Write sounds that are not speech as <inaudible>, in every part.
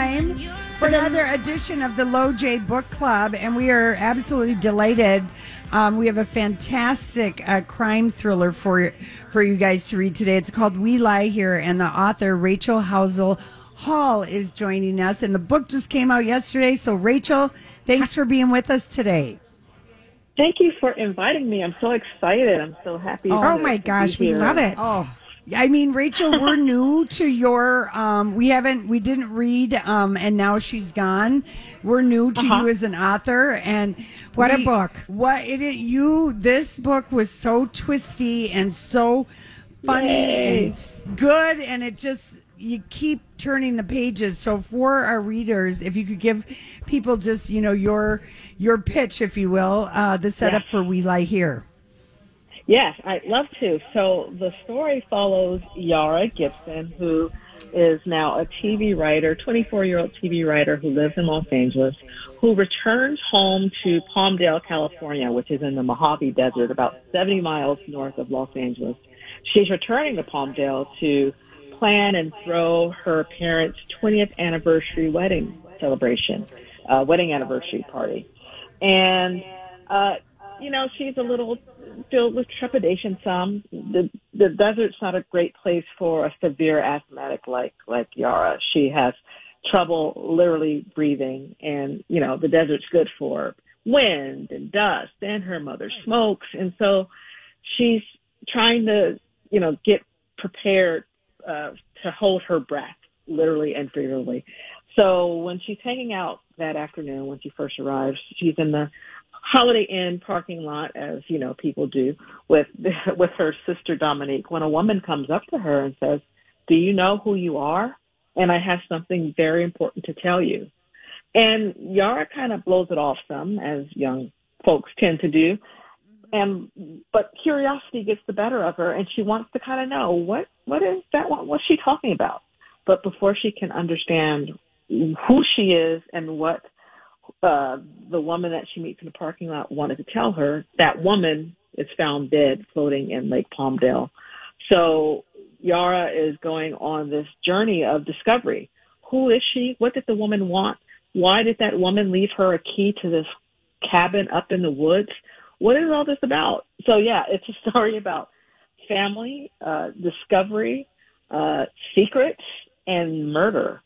time for another edition of the Low J Book Club, and we are absolutely delighted. Um, we have a fantastic uh, crime thriller for for you guys to read today. It's called We Lie Here, and the author Rachel Howzell Hall is joining us. And the book just came out yesterday. So, Rachel, thanks for being with us today. Thank you for inviting me. I'm so excited. I'm so happy. Oh my gosh, we love it. Oh, I mean, Rachel, we're <laughs> new to your. Um, we haven't, we didn't read, um, and now she's gone. We're new to Uh-huh. you as an author, and What a book. What it, it you? This book was so twisty and so funny Yay. and good, and it just you keep turning the pages. So for our readers, if you could give people just you know your your pitch, if you will, uh, the setup Yes. for We Lie Here. Yes, I'd love to. So the story follows Yara Gibson, who is now a TV writer, 24 year old TV writer who lives in Los Angeles, who returns home to Palmdale, California, which is in the Mojave Desert, about 70 miles north of Los Angeles. She's returning to Palmdale to plan and throw her parents' 20th anniversary wedding celebration, uh, wedding anniversary party. And, uh, you know, she's a little filled with trepidation some. The, the desert's not a great place for a severe asthmatic like, like Yara. She has trouble literally breathing and, you know, the desert's good for wind and dust and her mother smokes. And so she's trying to, you know, get prepared, uh, to hold her breath, literally and figuratively. So when she's hanging out that afternoon, when she first arrives, she's in the Holiday Inn parking lot, as you know people do, with <laughs> with her sister Dominique. When a woman comes up to her and says, "Do you know who you are?" and I have something very important to tell you, and Yara kind of blows it off some, as young folks tend to do, and but curiosity gets the better of her, and she wants to kind of know what what is that one? What's she talking about? But before she can understand who she is and what uh, the woman that she meets in the parking lot wanted to tell her, that woman is found dead floating in Lake Palmdale. So Yara is going on this journey of discovery. Who is she? What did the woman want? Why did that woman leave her a key to this cabin up in the woods? What is all this about? So yeah, it's a <laughs> story about family, uh, discovery, uh, secrets, and murder.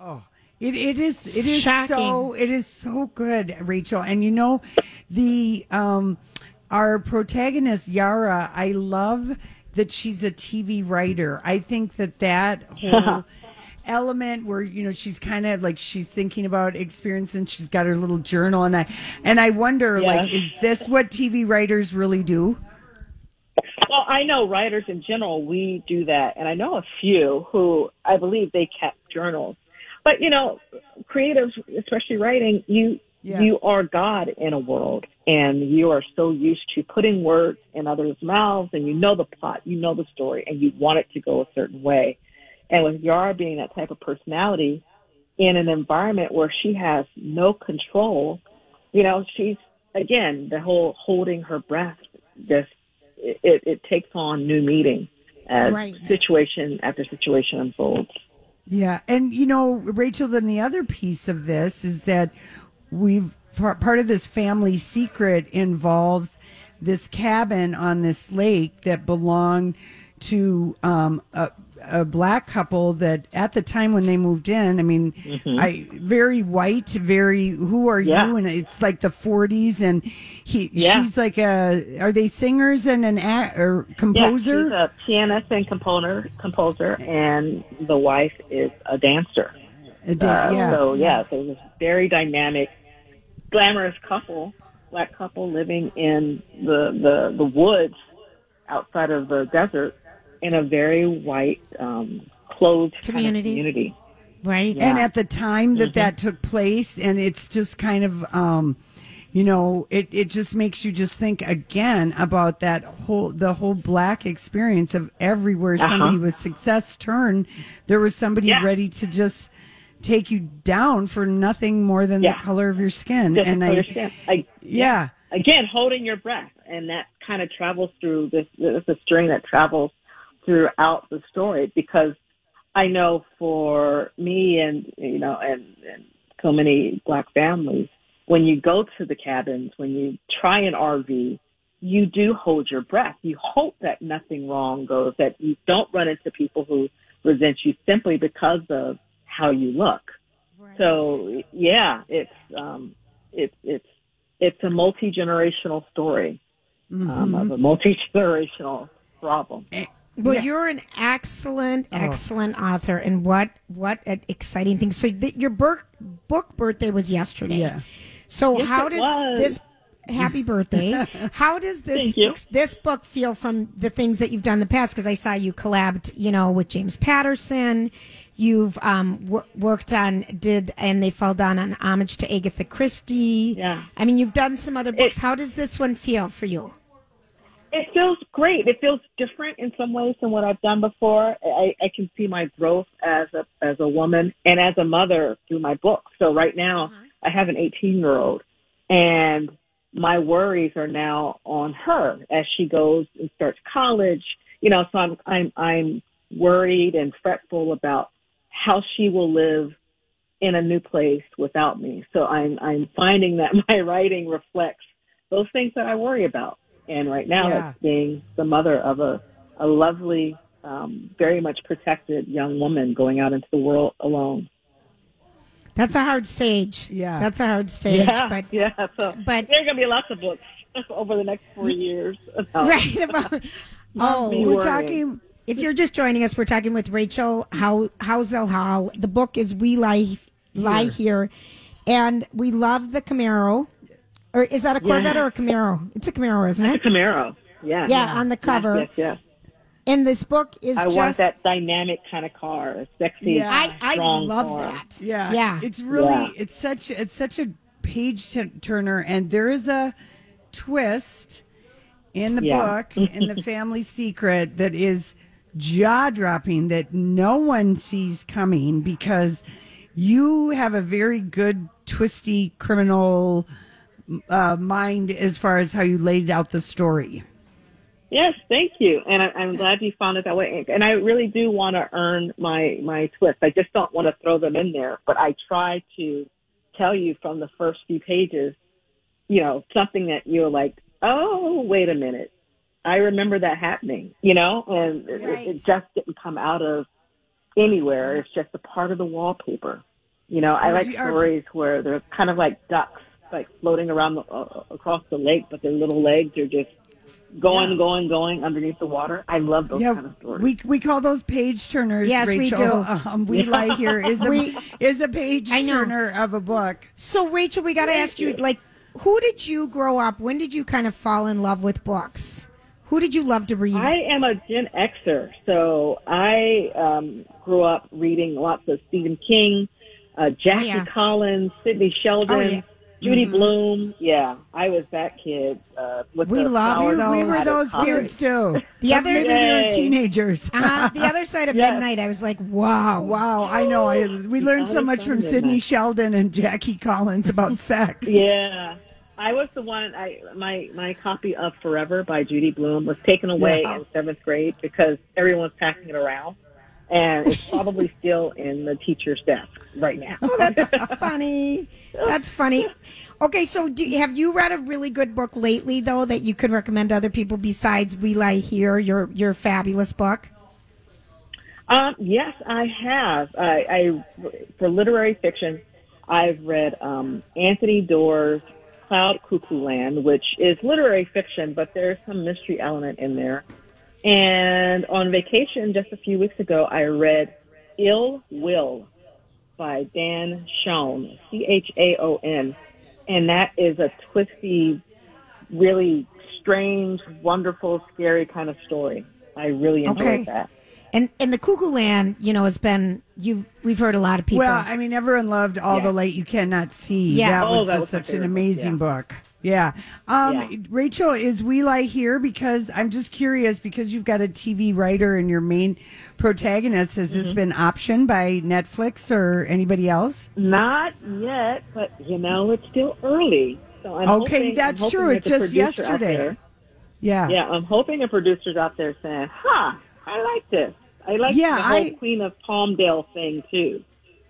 Oh, it, it is it is Shocking. so it is so good, Rachel. And you know, the um our protagonist Yara, I love that she's a TV writer. I think that that <laughs> whole element where you know she's kind of like she's thinking about experience and she's got her little journal and I and I wonder like is this what TV writers really do? Well, I know writers in general, we do that. And I know a few who I believe they kept journals. But, you know, creatives, especially writing, you, Yeah. you are God in a world and you are so used to putting words in others' mouths and you know the plot, you know the story and you want it to go a certain way. And with Yara being that type of personality in an environment where she has no control, you know, she's, again, the whole holding her breath, This it, it, it takes on new meaning as Right. situation after situation unfolds. Yeah, and you know, Rachel, then the other piece of this is that we've part of this family secret involves this cabin on this lake that belonged to um, a, a black couple that at the time when they moved in, I mean, I very white, very who are Yeah. you? And it's like the 40s, and he Yeah. she's like a are they singers and an a, or composer? Yeah, she's a pianist and composer, composer, and the wife is a dancer. A da- Uh, yeah. So yeah, so this very dynamic, glamorous couple, black couple living in the the the woods outside of the desert in a very white, um, closed kind of Community. community. Right? and at the time that that took place and it's just kind of um you know it it just makes you just think again about that whole the whole black experience of everywhere somebody with success turned there was somebody Yeah. ready to just take you down for nothing more than Yeah. the color of your skin Just and i understand. I, yeah again holding your breath and that kind of travels through this this a string that travels throughout the story because I know for me and you know and, and so many black families, when you go to the cabins, when you try an RV, you do hold your breath. You hope that nothing wrong goes, that you don't run into people who resent you simply because of how you look. Right. So yeah, it's um, it's it's it's a multi generational story mm-hmm. um, of a multi generational problem. Well, yeah. you're an excellent, oh. excellent oh. author, and what what an exciting thing! So the, your book book birthday was yesterday. Yeah. So yes, how does was. this happy <laughs> birthday? how does this this book feel from the things that you've done in the past? Because I saw you collabed, you know, with James Patterson. You've um, w- worked on did and they fell down on homage to Agatha Christie. Yeah. I mean, you've done some other books. It, how does this one feel for you? It feels great. It feels different in some ways than what I've done before. I, I can see my growth as a as a woman and as a mother through my book. So right now, uh-huh. I have an 18 year old, and my worries are now on her as she goes and starts college. You know, so I'm I'm I'm worried and fretful about how she will live in a new place without me. So I'm I'm finding that <laughs> my writing reflects those things that I worry about. And right now, yeah. it's being the mother of a, a lovely, um, very much protected young woman going out into the world alone. That's a hard stage. Yeah, that's a hard stage. Yeah, but yeah. So, but there are going to be lots of books <laughs> over the next four years. About, right. About, <laughs> oh, we're talking. If you're just joining us, we're talking with Rachel How Howzell Hall. The book is We Lie Lie Here, and we love the Camaro. Or is that a Corvette yeah. or a Camaro? It's a Camaro, isn't it? It's a Camaro. Yeah. Yeah, yeah. on the cover. Yes, yes, yes. And this book is I just, want that dynamic kind of car, a sexy, yeah. I, I love car. that. Yeah, yeah. It's really, yeah. it's such, it's such a page t- turner, and there is a twist in the yeah. book in the <laughs> family secret that is jaw dropping that no one sees coming because you have a very good twisty criminal uh, mind as far as how you laid out the story. Yes, thank you, and I, am glad you found it that way. And I really do want to earn my my twist. I just don't want to throw them in there, but I try to tell you from the first few pages, you know, something that you're like, oh, wait a minute, I remember that happening, you know, and right. it, it just didn't come out of anywhere. It's just a part of the wallpaper. You know, I like stories where they're kind of like ducks like floating around the, uh, across the lake, but their little legs are just going, yeah. going, going underneath the water. I love those yeah, kind of stories. We we call those page turners. Yes, Rachel. we do. <laughs> Um, we lie here is a we, is a page turner of a book. So Rachel, we got to ask you, you, like, who did you grow up? When did you kind of fall in love with books? Who did you love to read? I am a Gen Xer, so I um, grew up reading lots of Stephen King, uh, Jackie oh, yeah. Collins, Sidney Sheldon. Oh, yeah. Judy mm-hmm. Blume, yeah, I was that kid. Uh, with we love you. We were those kids too. <laughs> The other, maybe we were teenagers. uh, the <laughs> other side of yes. midnight, I was like, wow, wow. I know. I, we learned so much from Sidney Sheldon and Jackie Collins about <laughs> sex. Yeah, I was the one. I my my copy of Forever by Judy Blume was taken away yeah. in seventh grade because everyone's passing it around and it's probably still in the teacher's desk right now. Oh, that's <laughs> funny. That's funny. Okay, so do, have you read a really good book lately, though, that you could recommend to other people besides We Lie Here, your your fabulous book? Um, yes, I have. I, I for literary fiction, I've read um, Anthony Doerr's Cloud Cuckoo Land, which is literary fiction, but there's some mystery element in there. And on vacation just a few weeks ago, I read Ill Will by Dan Chaon, C-H-A-O-N. And that is a twisty, really strange, wonderful, scary kind of story. I really enjoyed okay. that. And and the Cuckoo Land, you know, has been you. We've heard a lot of people. Well, I mean, everyone loved All yeah. the Light You Cannot See. Yeah, that oh, was that just was such an amazing book. book. Yeah. Um, yeah. Rachel, is We Lie Here? Because I'm just curious because you've got a TV writer and your main protagonist. Has mm-hmm. this been optioned by Netflix or anybody else? Not yet, but you know, it's still early. So I'm okay, hoping, that's I'm true. It's just yesterday. Yeah. Yeah, I'm hoping a producer's out there saying, huh, I like this. I like yeah, the whole I, Queen of Palmdale thing too.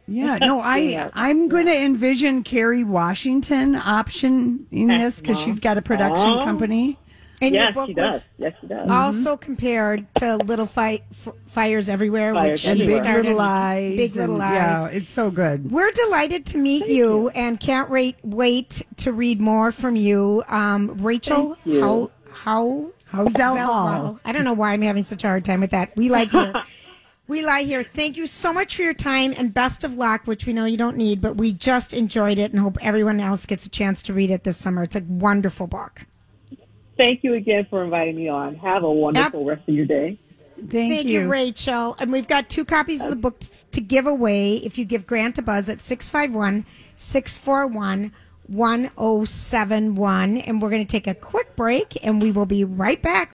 Yeah, no, I I'm going to envision Kerry Washington option in this because she's got a production oh. company. And yes, your book she does. Yes, she does. Also mm-hmm. compared to Little Fi- F- Fires Everywhere, Fires which and Big Little Lies. Big Little Lies. Yeah, it's so good. We're delighted to meet you, you, and can't wait wait to read more from you, um, Rachel. You. How how Howzell Hall. I don't know why I'm having such a hard time with that. We like <laughs> here. We lie here. Thank you so much for your time and best of luck, which we know you don't need, but we just enjoyed it and hope everyone else gets a chance to read it this summer. It's a wonderful book. Thank you again for inviting me on. Have a wonderful yep. rest of your day. Thank, Thank you. you. Rachel. And we've got two copies of the book to give away if you give Grant a buzz at 651 641 1071. And we're going to take a quick break and we will be right back.